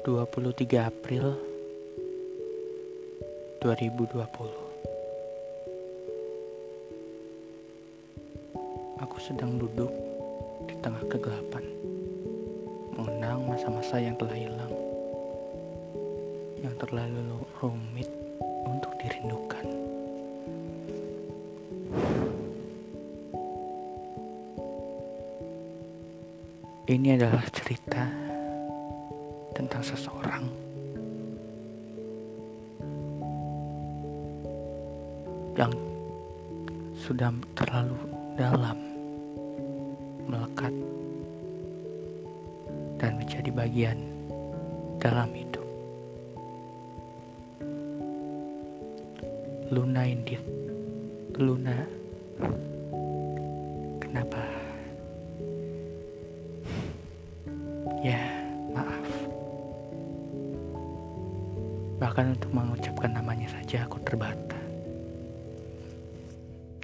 23 April 2020 Aku sedang duduk di tengah kegelapan Mengenang masa-masa yang telah hilang Yang terlalu rumit untuk dirindukan. Ini adalah cerita tentang seseorang. Yang sudah terlalu dalam melekat dan menjadi bagian dalam hidup. Luna Indit Luna. Kenapa Bahkan untuk mengucapkan namanya saja aku terbata.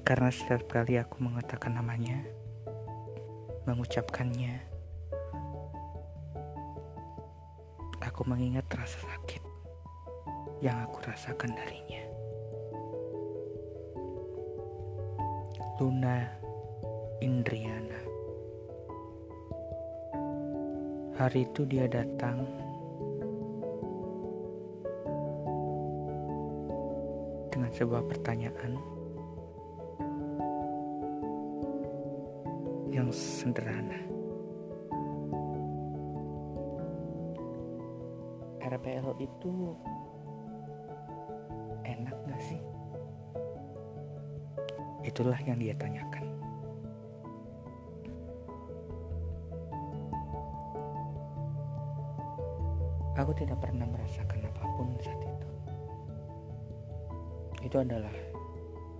Karena setiap kali aku mengatakan namanya, mengucapkannya, aku mengingat rasa sakit yang aku rasakan darinya. Luna Indriana Hari itu dia datang dengan sebuah pertanyaan yang sederhana. RPL itu enak gak sih? Itulah yang dia tanyakan. Aku tidak pernah merasakan apa pun saat itu. Itu adalah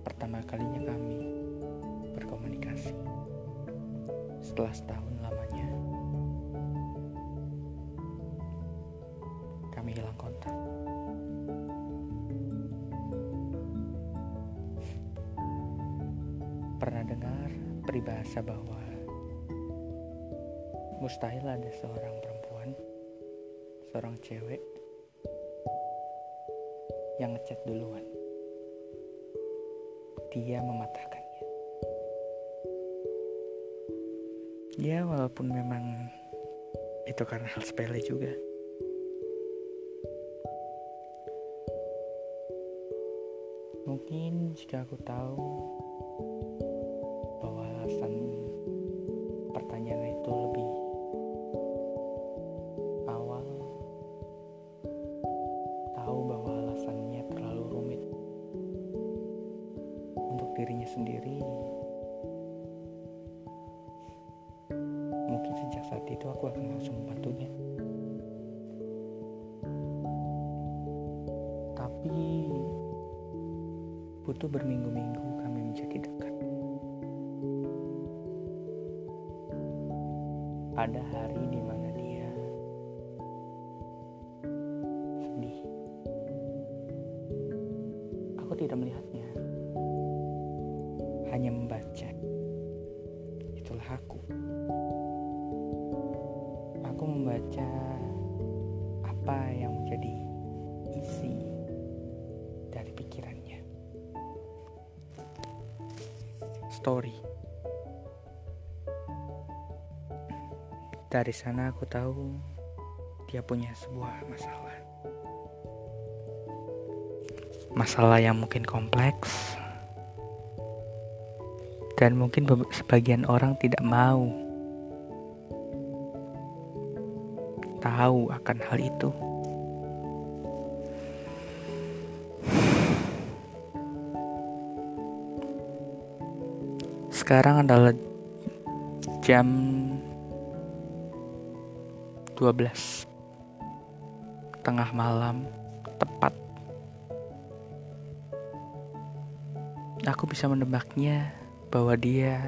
pertama kalinya kami berkomunikasi. Setelah setahun lamanya, kami hilang kontak. Pernah dengar peribahasa bahwa mustahil ada seorang perempuan seorang cewek yang ngechat duluan. Dia mematahkannya. Ya walaupun memang itu karena hal sepele juga. Mungkin jika aku tahu dirinya sendiri. Mungkin sejak saat itu aku akan langsung membantunya. Tapi butuh berminggu-minggu kami menjadi dekat. Ada hari di mana hanya membaca. Itulah aku. Aku membaca apa yang menjadi isi dari pikirannya. Story. Dari sana aku tahu dia punya sebuah masalah. Masalah yang mungkin kompleks dan mungkin sebagian orang tidak mau tahu akan hal itu. Sekarang adalah jam 12 tengah malam tepat. Aku bisa menebaknya bahwa dia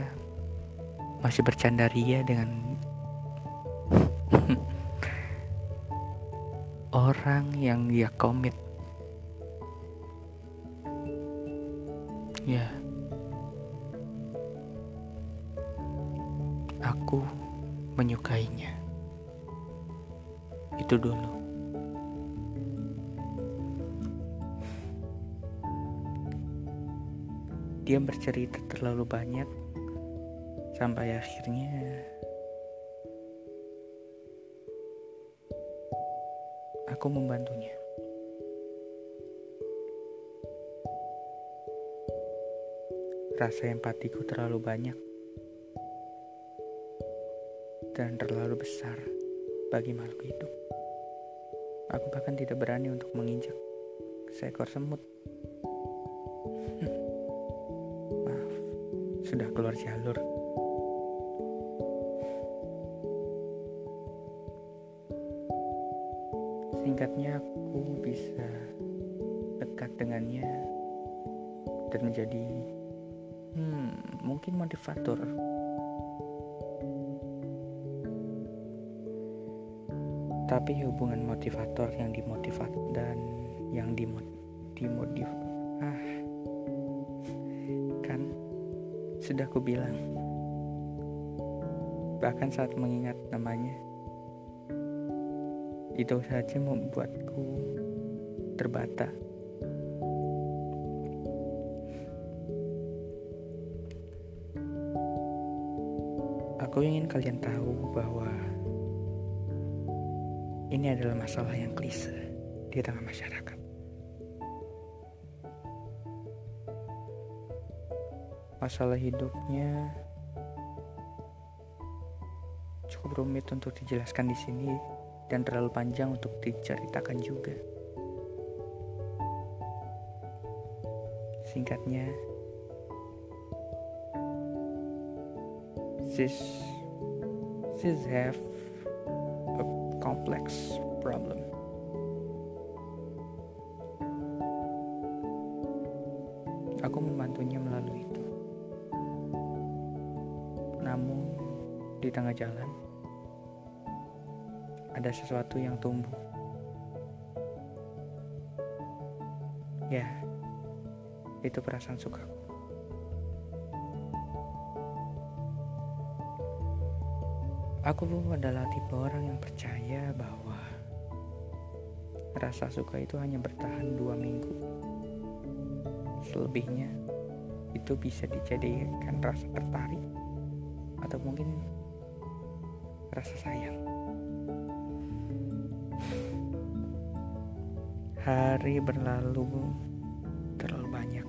masih bercanda ria dengan orang yang dia komit. Ya. Aku menyukainya. Itu dulu dia bercerita terlalu banyak sampai akhirnya aku membantunya. Rasa empatiku terlalu banyak dan terlalu besar bagi makhluk hidup. Aku bahkan tidak berani untuk menginjak seekor semut. Sudah keluar jalur. Singkatnya aku bisa dekat dengannya dan menjadi hmm, mungkin motivator tapi hubungan motivator yang dimotivat dan yang dimot dimodif sudah ku bilang bahkan saat mengingat namanya itu saja membuatku terbata Aku ingin kalian tahu bahwa ini adalah masalah yang klise di tengah masyarakat. Masalah hidupnya cukup rumit untuk dijelaskan di sini dan terlalu panjang untuk diceritakan juga. Singkatnya, sis sis have a complex problem. Tengah jalan ada sesuatu yang tumbuh. Ya, itu perasaan sukaku. Aku adalah tipe orang yang percaya bahwa rasa suka itu hanya bertahan dua minggu. Selebihnya itu bisa dijadikan rasa tertarik atau mungkin rasa sayang. Hari berlalu terlalu banyak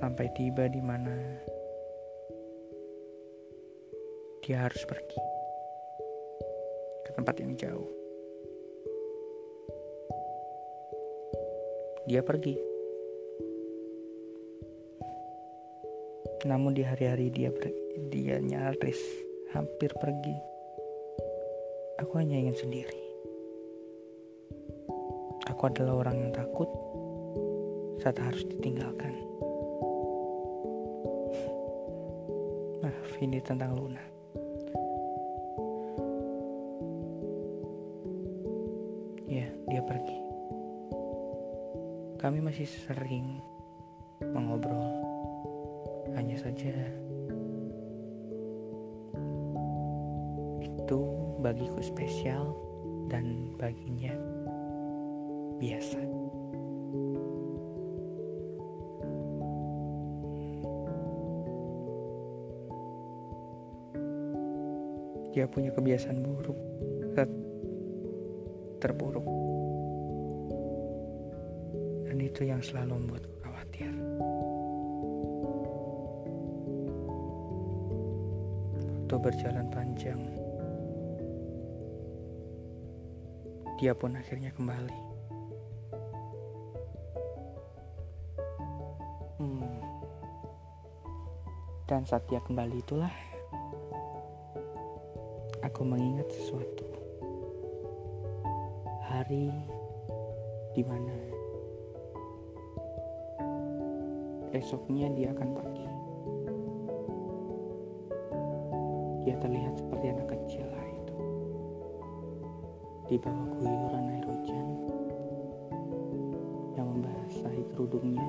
sampai tiba di mana dia harus pergi ke tempat yang jauh. Dia pergi. Namun di hari-hari dia dia nyaris hampir pergi. Aku hanya ingin sendiri. Aku adalah orang yang takut saat harus ditinggalkan. Maaf, ini tentang Luna. Ya, dia pergi. Kami masih sering mengobrol. Hanya saja itu bagiku spesial dan baginya biasa. Dia punya kebiasaan buruk terburuk. Dan itu yang selalu membuatku khawatir. Waktu berjalan panjang, dia pun akhirnya kembali. Hmm. Dan saat dia kembali itulah aku mengingat sesuatu hari di mana esoknya dia akan pergi. Dia terlihat seperti anak kecil di bawah guyuran air hujan yang membasahi kerudungnya.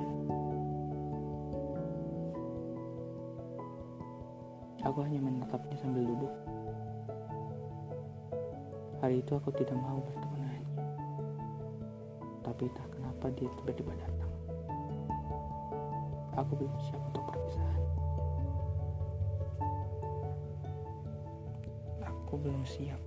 Aku hanya menatapnya sambil duduk. Hari itu aku tidak mau bertemu tapi tak kenapa dia tiba-tiba datang. Aku belum siap untuk perpisahan. Aku belum siap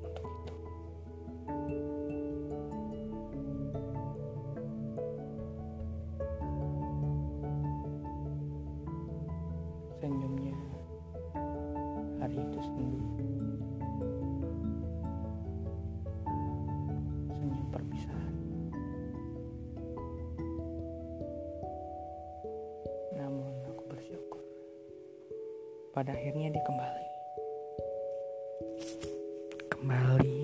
Pada akhirnya dia kembali. Kembali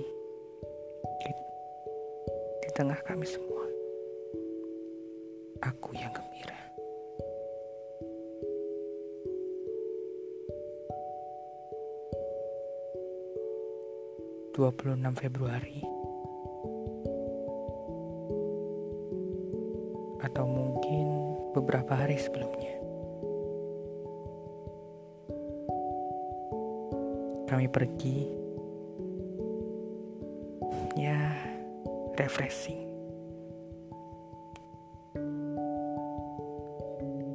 di, di tengah kami semua. Aku yang gembira. Dua puluh enam Februari atau mungkin beberapa hari sebelumnya. Kami pergi, ya, refreshing.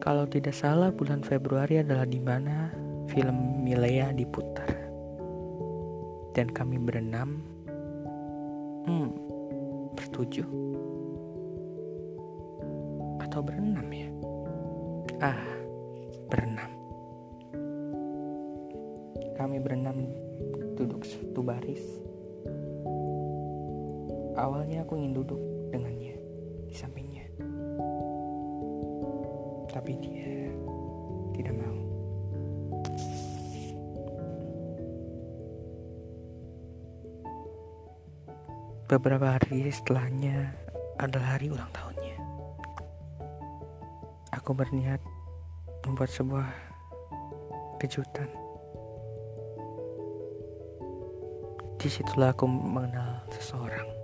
Kalau tidak salah, bulan Februari adalah di mana film Milea diputar, dan kami berenam, hmm, bertujuh atau berenam ya? Ah, berenam. Awalnya aku ingin duduk dengannya di sampingnya. Tapi dia tidak mau. Beberapa hari setelahnya adalah hari ulang tahunnya. Aku berniat membuat sebuah kejutan. Di situlah aku mengenal seseorang.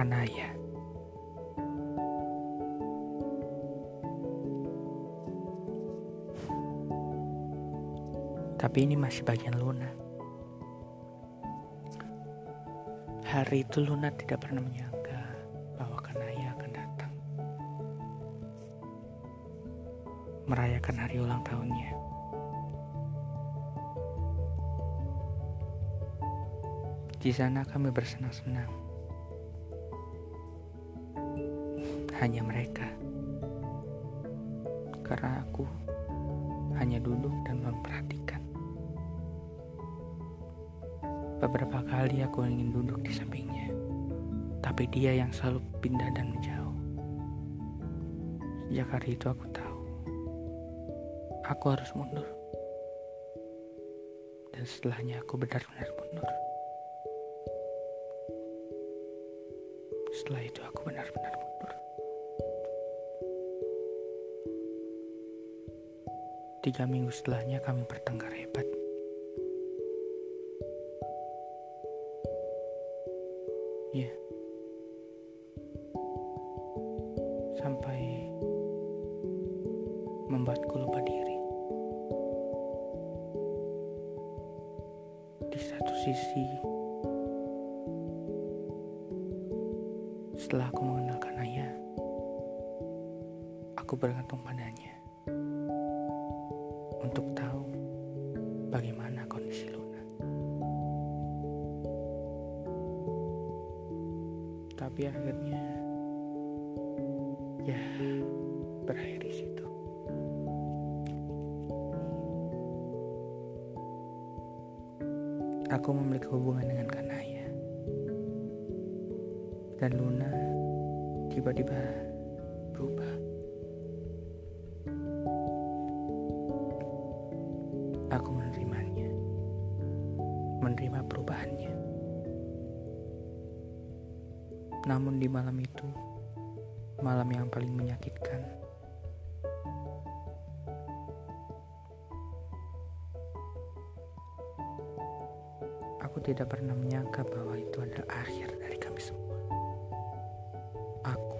Kanaya. Tapi ini masih bagian Luna. Hari itu Luna tidak pernah menyangka bahwa Kanaya akan datang. Merayakan hari ulang tahunnya. Di sana kami bersenang-senang. Hanya mereka. Karena aku hanya duduk dan memperhatikan. Beberapa kali aku ingin duduk di sampingnya, tapi dia yang selalu pindah dan menjauh. Sejak hari itu aku tahu, aku harus mundur. Dan setelahnya aku benar-benar mundur. Setelah itu aku benar-benar Tiga minggu setelahnya kami bertengkar hebat. Ya. Sampai membuatku lupa diri. Di satu sisi, setelah aku mengenal Kanaya, aku bergantung padanya untuk tahu bagaimana kondisi Luna. Tapi akhirnya ya berakhir di situ. Aku memiliki hubungan dengan Kanaya. Dan Luna tiba-tiba berubah. Namun di malam itu, malam yang paling menyakitkan, aku tidak pernah menyangka bahwa itu adalah akhir dari kami semua. Aku,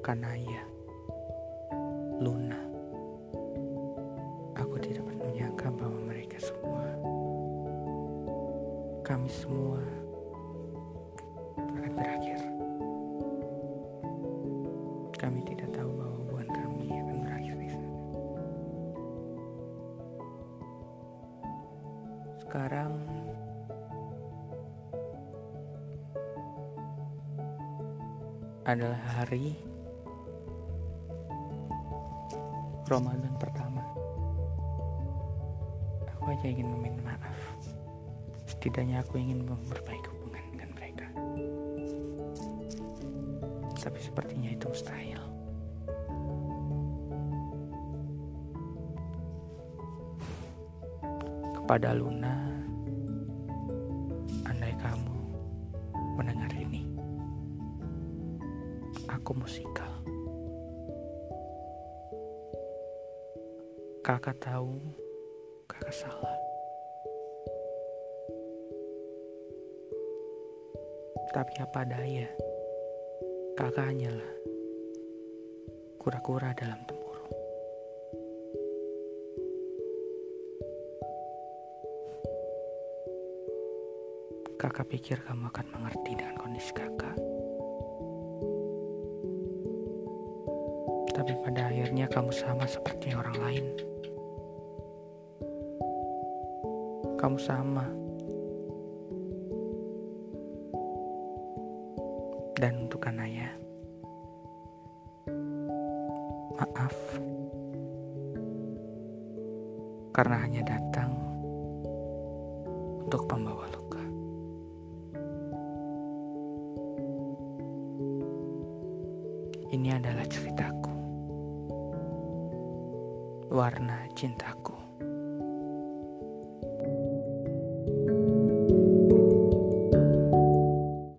Kanaya, adalah hari Ramadan pertama. Aku aja ingin meminta maaf. Setidaknya aku ingin memperbaiki hubungan dengan mereka. Tapi sepertinya itu mustahil. Kepada Luna, Kakak tahu, kakak salah. Tapi apa daya, kakak hanyalah kura-kura dalam tempurung. Kakak pikir kamu akan mengerti dengan kondisi kakak. Tapi pada akhirnya kamu sama seperti orang lain. Kamu sama Dan untuk Anaya, maaf karena hanya datang untuk pembawa luka. Ini adalah ceritaku, warna cintaku.